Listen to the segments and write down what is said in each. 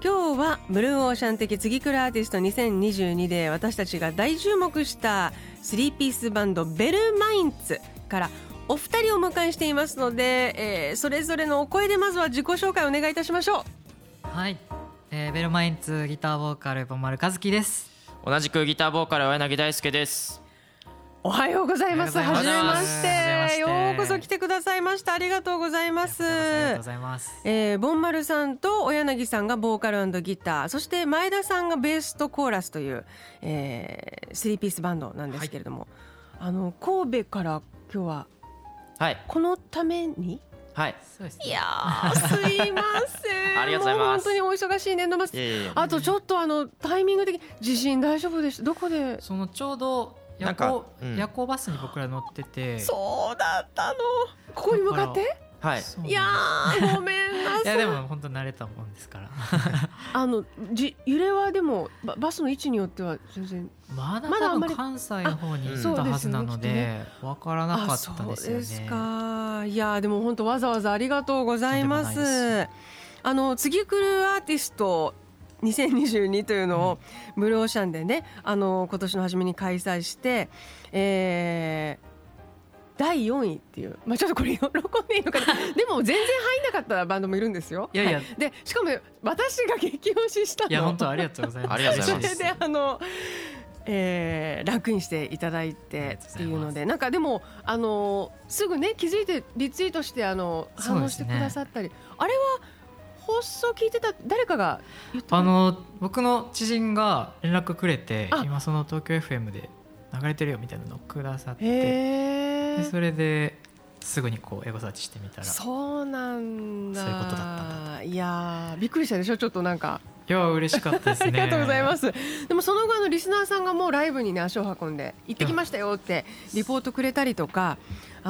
今日はブルーオーシャン的次くるアーティスト2022で私たちが大注目したスリーピースバンドベルマインツからお二人をお迎えしていますので、えー、それぞれのお声でまずは自己紹介をお願いいたしましょう。はい、えー、ベルマインツギターボーカル本丸和樹です。同じくギターボーカル小柳大輔ですおはようございます。はじめまして。ようこそ来てくださいました。ありがとうございます。ありがとうございます。えー、ボンマルさんと小柳さんがボーカルギター、そして前田さんがベースとコーラスという、えー、スリーピースバンドなんですけれども、はい、あの神戸から今日は、はい、このために？はい。いやすいません。ありがとうございます。本当にお忙しい年度末。あとちょっとあのタイミング的地震大丈夫でした？どこで？そのちょうど夜行、うん、夜行バスに僕ら乗ってて。そうだったの。ここに向かって？はい。いやごめんなさい。いやでも本当慣れたもんですから。あのじ揺れはでもバスの位置によっては全然。まだまだ関西の方に行ったはずなので分からなかったですよね。ですか。いやでも本当わざわざありがとうございます。あの次来るアーティスト2022というのをブルーオーシャンでねあの今年の初めに開催して、えー、第4位っていう、まあ、ちょっとこれ喜んでいいのかな？でも全然入んなかったバンドもいるんですよ。いやいや、はい、でしかも私が激推ししたの。いや本当ありがとうございます。ありがとうございます。それであのえー、ランクインしていただいてっていうのでなんかでもあのすぐね気づいてリツイートしてあの反応してくださったり、ね、あれは放送聞いてた誰かがあの僕の知人が連絡くれて今その東京 FM で流れてるよみたいなのをくださってでそれですぐにこうエゴサーチしてみたらそうなんだ。そういうことだったんだいやびっくりしたでしょ？ちょっとなんか。いや嬉しかったですね。ありがとうございます。でもその後あのリスナーさんがもうライブにね足を運んで行ってきましたよってリポートくれたりとか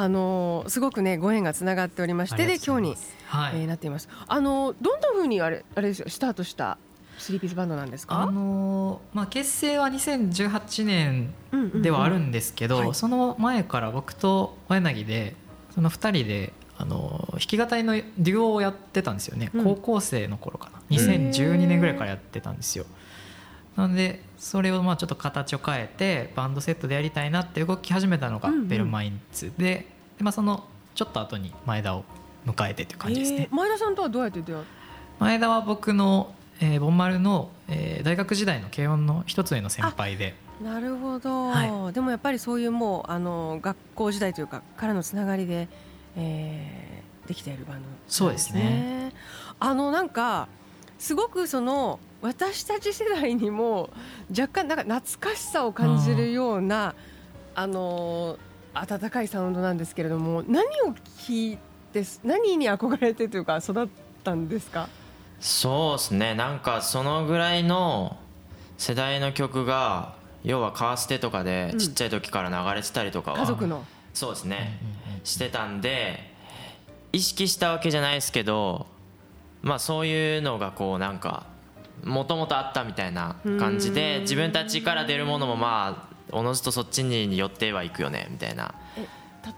あのすごくねご縁がつながっておりましてで今日に、はい、えー、なっています。あのどんなふうにあれあれですよスタートしたスリーピースバンドなんですか？あのまあ結成は2018年ではあるんですけど、うんうんうん。はい、その前から僕と小柳でその2人であの弾き語りのデュオをやってたんですよね、うん、高校生の頃かな。2012年ぐらいからやってたんですよなのでそれをまあちょっと形を変えてバンドセットでやりたいなって動き始めたのがベルマインツ。でで、まあ、そのちょっと後に前田を迎えてっていう感じですね、えー、前田さんとはどうやって出会っ前田は僕の、えー、ボンマルの、えー、大学時代の慶音の一つ上の先輩で。なるほど、はい、でもやっぱりそういうもうあの学校時代というかからのつながりでえー、できているバンド、ね、そうですね。あのなんかすごくその私たち世代にも若干なんか懐かしさを感じるようなあの温かいサウンドなんですけれども何を聞いて何に憧れてというか育ったんですか？そうですね。なんかそのぐらいの世代の曲が要はカーステとかでちっちゃい時から流れてたりとかは、うん、家族の？そうですね、してたんで意識したわけじゃないですけどまあそういうのがこうなんかもともとあったみたいな感じで自分たちから出るものもまあおのずとそっちに寄ってはいくよねみたいな。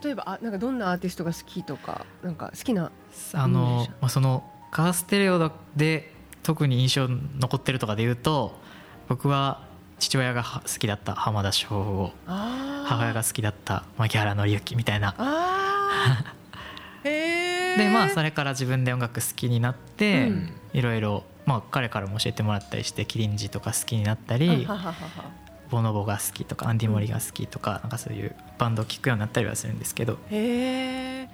例えばあなんかどんなアーティストが好きとかなんか好きなあの、まあ、そのカーステレオで特に印象残ってるとかで言うと僕は父親が好きだった浜田省吾母親が好きだった牧原紀之みたいな。でまあそれから自分で音楽好きになって、うん、いろいろ、まあ、彼からも教えてもらったりしてキリンジとか好きになったりボノボが好きとかアンディ・モリが好きとかなんかそういうバンドを聴くようになったりはするんですけど。へ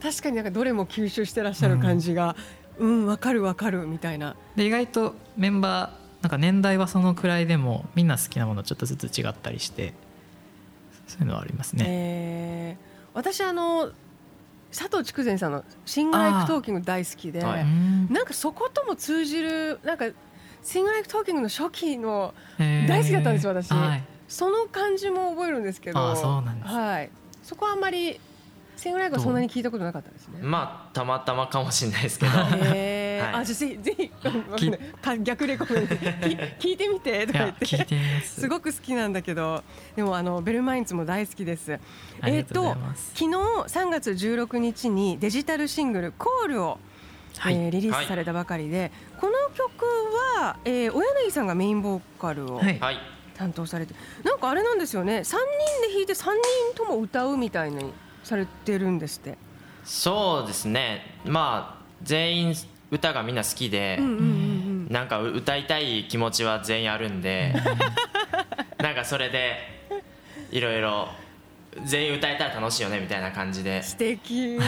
確かになんかどれも吸収してらっしゃる感じが、うん、うん、分かる分かるみたいな。で意外とメンバーなんか年代はそのくらいでもみんな好きなものちょっとずつ違ったりしてそういうのはありますね。え。ー、私あの佐藤筑前さんの「シンガー・ライク・トーキング」大好きで、はい、なんかそことも通じるなんかSing Like Talking の初期の大好きだったんですよ私、はい、その感じも覚えるんですけどあそうなんです、はい、そこはあんまり Sing Like はそんなに聞いたことなかったですね。まあたまたまかもしれないですけどはい、あじゃぜひぜひ逆 recommend 聞いてみてとか言って。聞いて。すごく好きなんだけど。でもあのベルマインツも大好きです。えっ、と昨日3月16日にデジタルシングル「コールをはい、えー、リリースされたばかりで、はい、この曲は、えー、小柳さんがメインボーカルを担当されて、はい、なんかあれなんですよね。3人で弾いて3人とも歌うみたいにされてるんですって。そうですね。まあ全員歌がみんな好きで、うんうんうんうん、なんか歌いたい気持ちは全員あるんで なんかそれでいろいろ全員歌えたら楽しいよねみたいな感じで素敵。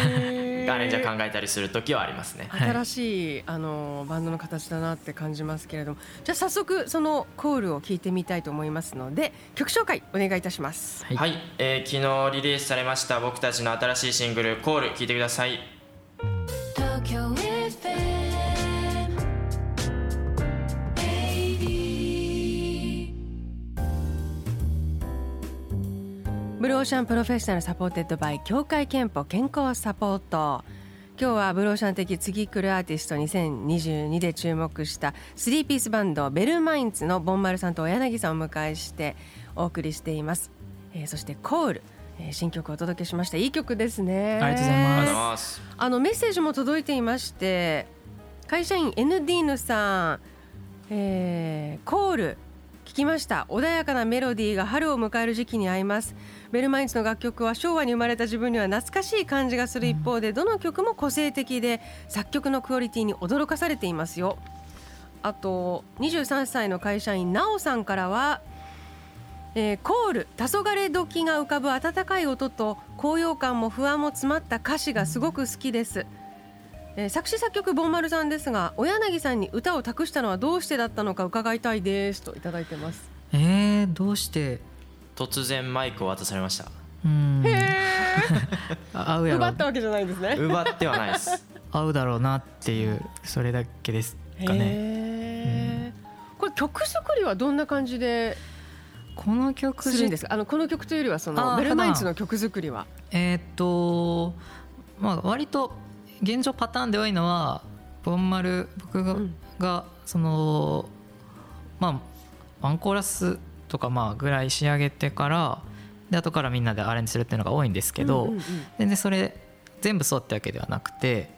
アレンジャー考えたりする時はありますね。新しい、あのバンドの形だなって感じますけれども。じゃあ早速そのコールを聞いてみたいと思いますので曲紹介お願いいたします。はい、はい、えー、昨日リリースされました僕たちの新しいシングル「コール聞いてくださいBlue Ocean Professional supported by 協会けんぽ健康サポート。今日は Blue Ocean 的次来るアーティスト2022で注目したスリーピースバンドベルマインツのボンマルさんと小柳さんをお迎えしてお送りしています、えー、そしてコール。えー、新曲をお届けしました。いい曲ですね。ありがとうございます。あのメッセージも届いていまして会社員 ND ヌさん、えー、コール聞きました。穏やかなメロディーが春を迎える時期に合います。ベルマインツの楽曲は昭和に生まれた自分には懐かしい感じがする一方でどの曲も個性的で作曲のクオリティに驚かされていますよ。あと23歳の会社員なおさんからはえー、コール黄昏時が浮かぶ温かい音と高揚感も不安も詰まった歌詞がすごく好きです、えー、作詞作曲ボンマルさんですが小柳さんに歌を託したのはどうしてだったのか伺いたいですといただいてます。えー、どうして？突然マイクを渡されました。へえ 奪ったわけじゃないですね。奪ってはないです。合うだろうなっていうそれだけですかね、これ曲作りはどんな感じで？この曲するんですあのこの曲というよりはそのベルマインツの曲作りは。えー、っとまあ割と現状パターンで多いのはボンマル僕がうん、がそのまあワンコーラスとかまあぐらい仕上げてからで後からみんなでアレンジするっていうのが多いんですけど、うんうんうん、全然それ全部そうってわけではなくて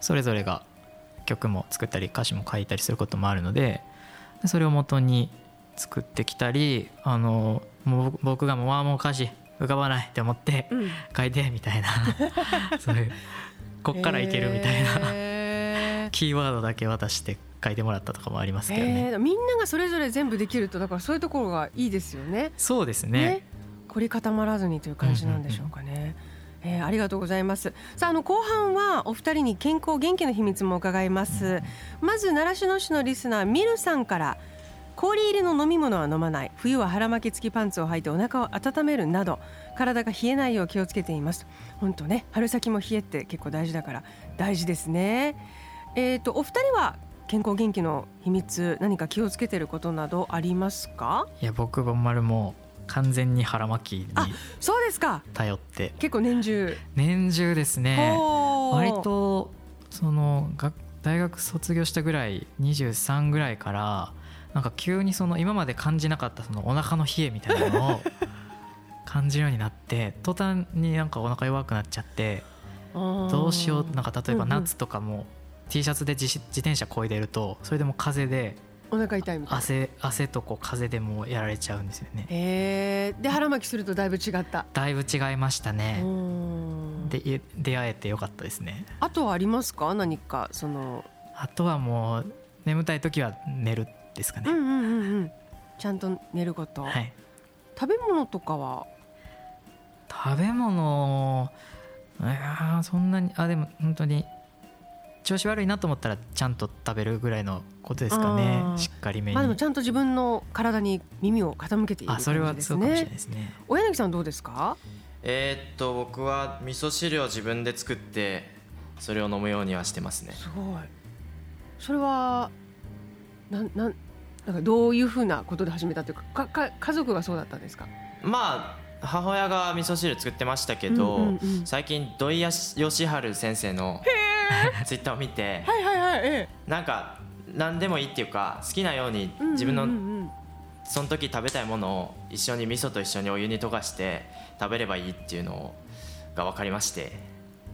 それぞれが曲も作ったり歌詞も書いたりすることもあるのでそれをもとに作ってきたりあのもう僕がもうわあもう歌詞浮かばないって思って書いてみたいな、うん、そういうこっからいけるみたいな。キーワードだけ渡して書いてもらったとかもありますけどね、えー、みんながそれぞれ全部できるとだからそういうところがいいですよね。そうですね、ね、凝り固まらずにという感じなんでしょうかね、うんうんうん。えー、ありがとうございます。さああの後半はお二人に健康元気の秘密も伺います、うん、まず習志野市のリスナーミルさんから氷入りの飲み物は飲まない。冬は腹巻き付きパンツを履いてお腹を温めるなど体が冷えないよう気をつけています。本当ね春先も冷えって結構大事だから大事ですね。えっ、ー、とお二人は健康元気の秘密何か気をつけてることなどありますか？いや僕はまるも完全に腹巻きにそうですか。頼って。結構年中。年中ですね。割とその大学卒業したぐらい23ぐらいからなんか急にその今まで感じなかったそのお腹の冷えみたいなのを 感じるようになって途端になんかお腹弱くなっちゃってどうしようなんか例えば夏とかも T シャツで自転車こいでるとそれでも風でお腹痛いみたいな。汗汗とこう風でもやられちゃうんですよね。へえで腹巻きするとだいぶ違った。だいぶ違いましたね。で出会えてよかったですね。あとはありますか？何かその。あとはもう眠たい時は寝るですかね、うんうんうんうん、ちゃんと寝ること、はい、食べ物とかは？食べ物？いやそんなにあでも本当に調子悪いなと思ったらちゃんと食べるぐらいのことですかね。しっかりめに、まあ、でもちゃんと自分の体に耳を傾けている、ね、あそれはそうかもしれないですね。小柳さんどうですか？えー、っと僕は味噌汁を自分で作ってそれを飲むようにはしてますね。すごい。それはなんなんなんかどういうふうなことで始めたというかかか家族がそうだったんですか？まあ母親が味噌汁作ってましたけど、うんうんうん。最近土井善晴先生の ツイッターを見てはいはいはいえなんか何でもいいっていうか好きなようにえ自分のうんうん。うんその時食べたいものを一緒に味噌と一緒にお湯に溶かして食べればいいっていうのが分かりまして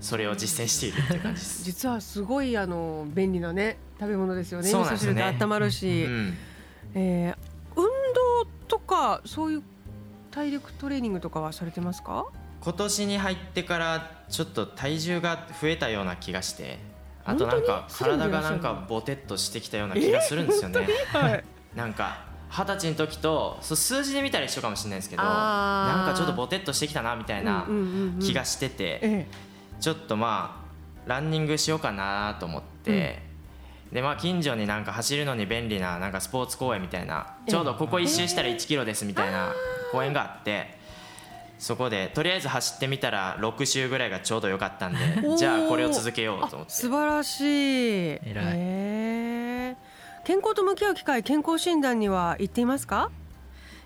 それを実践しているっていう感じです。実はすごいあの便利なね食べ物ですよね。そうなんですよね。味噌汁って温まるし、うんえー運動とかそういう体力トレーニングとかはされてますか？今年に入ってからちょっと体重が増えたような気がして。あとなんか体がなんかボテっとしてきたような気がするんですよね。はい。なんか二十歳の時と数字で見たら一緒かもしれないですけどなんかちょっとボテっとしてきたなみたいなうんうんうんうん。気がしてて。えちょっとまあランニングしようかなと思って、でまあ近所になんか走るのに便利ななんかスポーツ公園みたいなええ。ちょうどここ一周したら1キロですみたいな公園があってそこでとりあえず走ってみたら6周ぐらいがちょうどよかったんでじゃあこれを続けようと思って。あ素晴らしい。偉い。へー。健康と向き合う機会健康診断には行っていますか？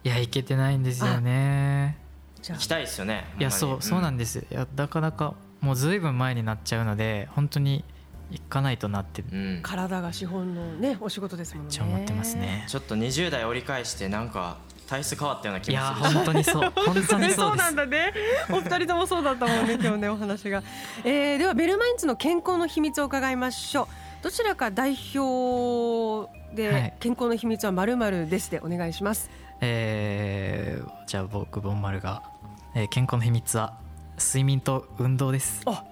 いや行けてないんですよね。じゃ行きたいですよねいやそうそうなんでです。いやなかなかもうずいぶん前になっちゃうので本当に行かないとなってうん。体が資本のねお仕事ですもんね。ちゃ思ってますね。ちょっと20代折り返してなんか体質変わったような気いや本当にそう。本当にそうなんだね。お二人ともそうだったもんね今日ねお話が、えー、ではベルマインツの健康の秘密を伺いましょう。どちらか代表はでい。健康の秘密はまるまるですでお願いします。えーじゃあ僕ボンマルが、えー健康の秘密は睡眠と運動です。あ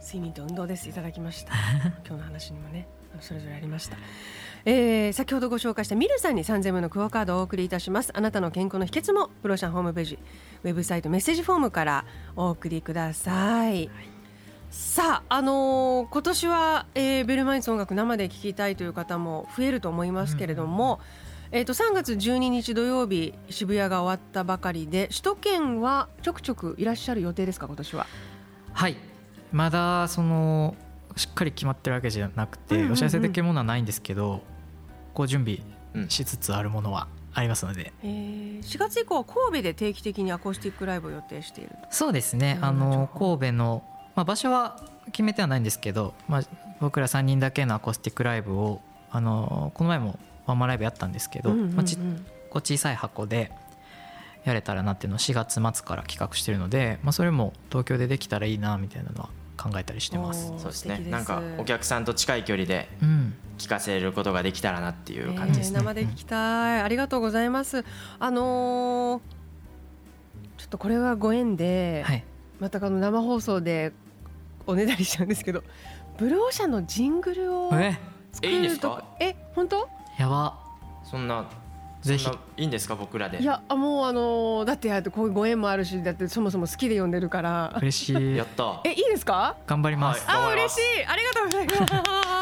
睡眠と運動です。いただきました。今日の話にもねそれぞれありました、えー、先ほどご紹介したミルさんに3000分のクオカードをお送りいたします。あなたの健康の秘訣もプロシャンホームページウェブサイトメッセージフォームからお送りください、さあ、あのー今年は、えーベルマインツ音楽生で聴きたいという方も増えると思いますけれども、えー、と3月12日土曜日渋谷が終わったばかりで首都圏はちょくちょくいらっしゃる予定ですか今年は？はい。まだそのしっかり決まってるわけじゃなくて、うんうんうん。お知らせできるものはないんですけどこう準備うん。しつつあるものはありますので、えー4月以降は神戸で定期的にアコースティックライブを予定している？そうですね、うんあの神戸の、まあ、場所は決めてはないんですけど、まあ、僕ら3人だけのアコースティックライブをあのこの前もワンマンライブやったんですけど、うんうんうん。まあ、ちこう小さい箱でやれたらなっていうのを4月末から企画してるので、まあ、それも東京でできたらいいなみたいなのは考えたりしてます。そうですね。なんかお客さんと近い距離でうん。聞かせることができたらなっていう感じですね、えー生で聞きたい、ありがとうございます。あのーちょっとこれはご縁で、はい、またあの生放送でおねだりしちゃうんですけどブルーオーシャンのジングルをえ？作えいいんでるとすかえ本当？やば。そんなぜひ。いいんですか僕らで？いやあもうあのーだってやこういうご縁もあるしだってそもそも好きで呼んでるから。嬉しい。やった。えいいですか？頑張ります、はいあ嬉しい。ありがとうございま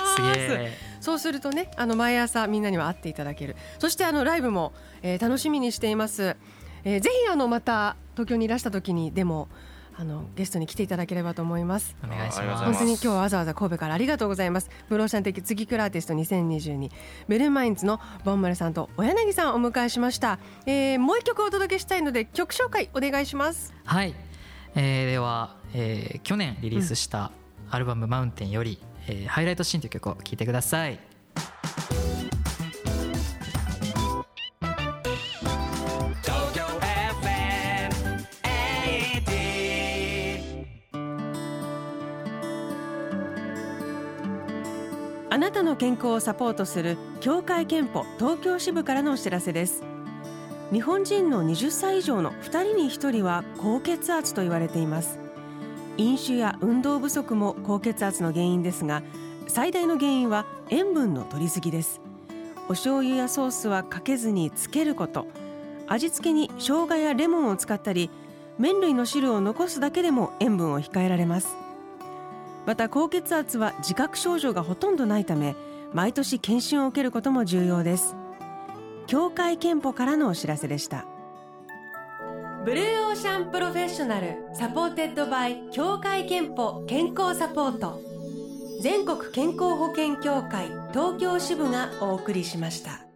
す。すげえ。そうするとねあの毎朝みんなには会っていただける。そしてあのライブも、えー楽しみにしています、えーぜひあのまた東京にいらした時にでもあのゲストに来ていただければと思います。お願いします。本当に今日はわざわざ神戸からありがとうございます。ブローシャン的次くるアーティスト2022ベルマインズのボンマルさんと小柳さんをお迎えしました、えーもう一曲お届けしたいので曲紹介お願いします。はい、えーでは、えー去年リリースしたアルバム「マウンテン」より「えーハイライトシーン」という曲を聴いてください。なたの健康をサポートする協会憲法東京支部からのお知らせです。日本人の20歳以上の2人に1人は高血圧と言われています。飲酒や運動不足も高血圧の原因ですが最大の原因は塩分の取りすぎです。お醤油やソースはかけずにつけること。味付けに生姜やレモンを使ったり麺類の汁を残すだけでも塩分を控えられます。また高血圧は自覚症状がほとんどないため毎年検診を受けることも重要です。協会けんぽからのお知らせでした。 Blue Ocean Professional supported by 協会けんぽ健康サポート。全国健康保険協会東京支部がお送りしました。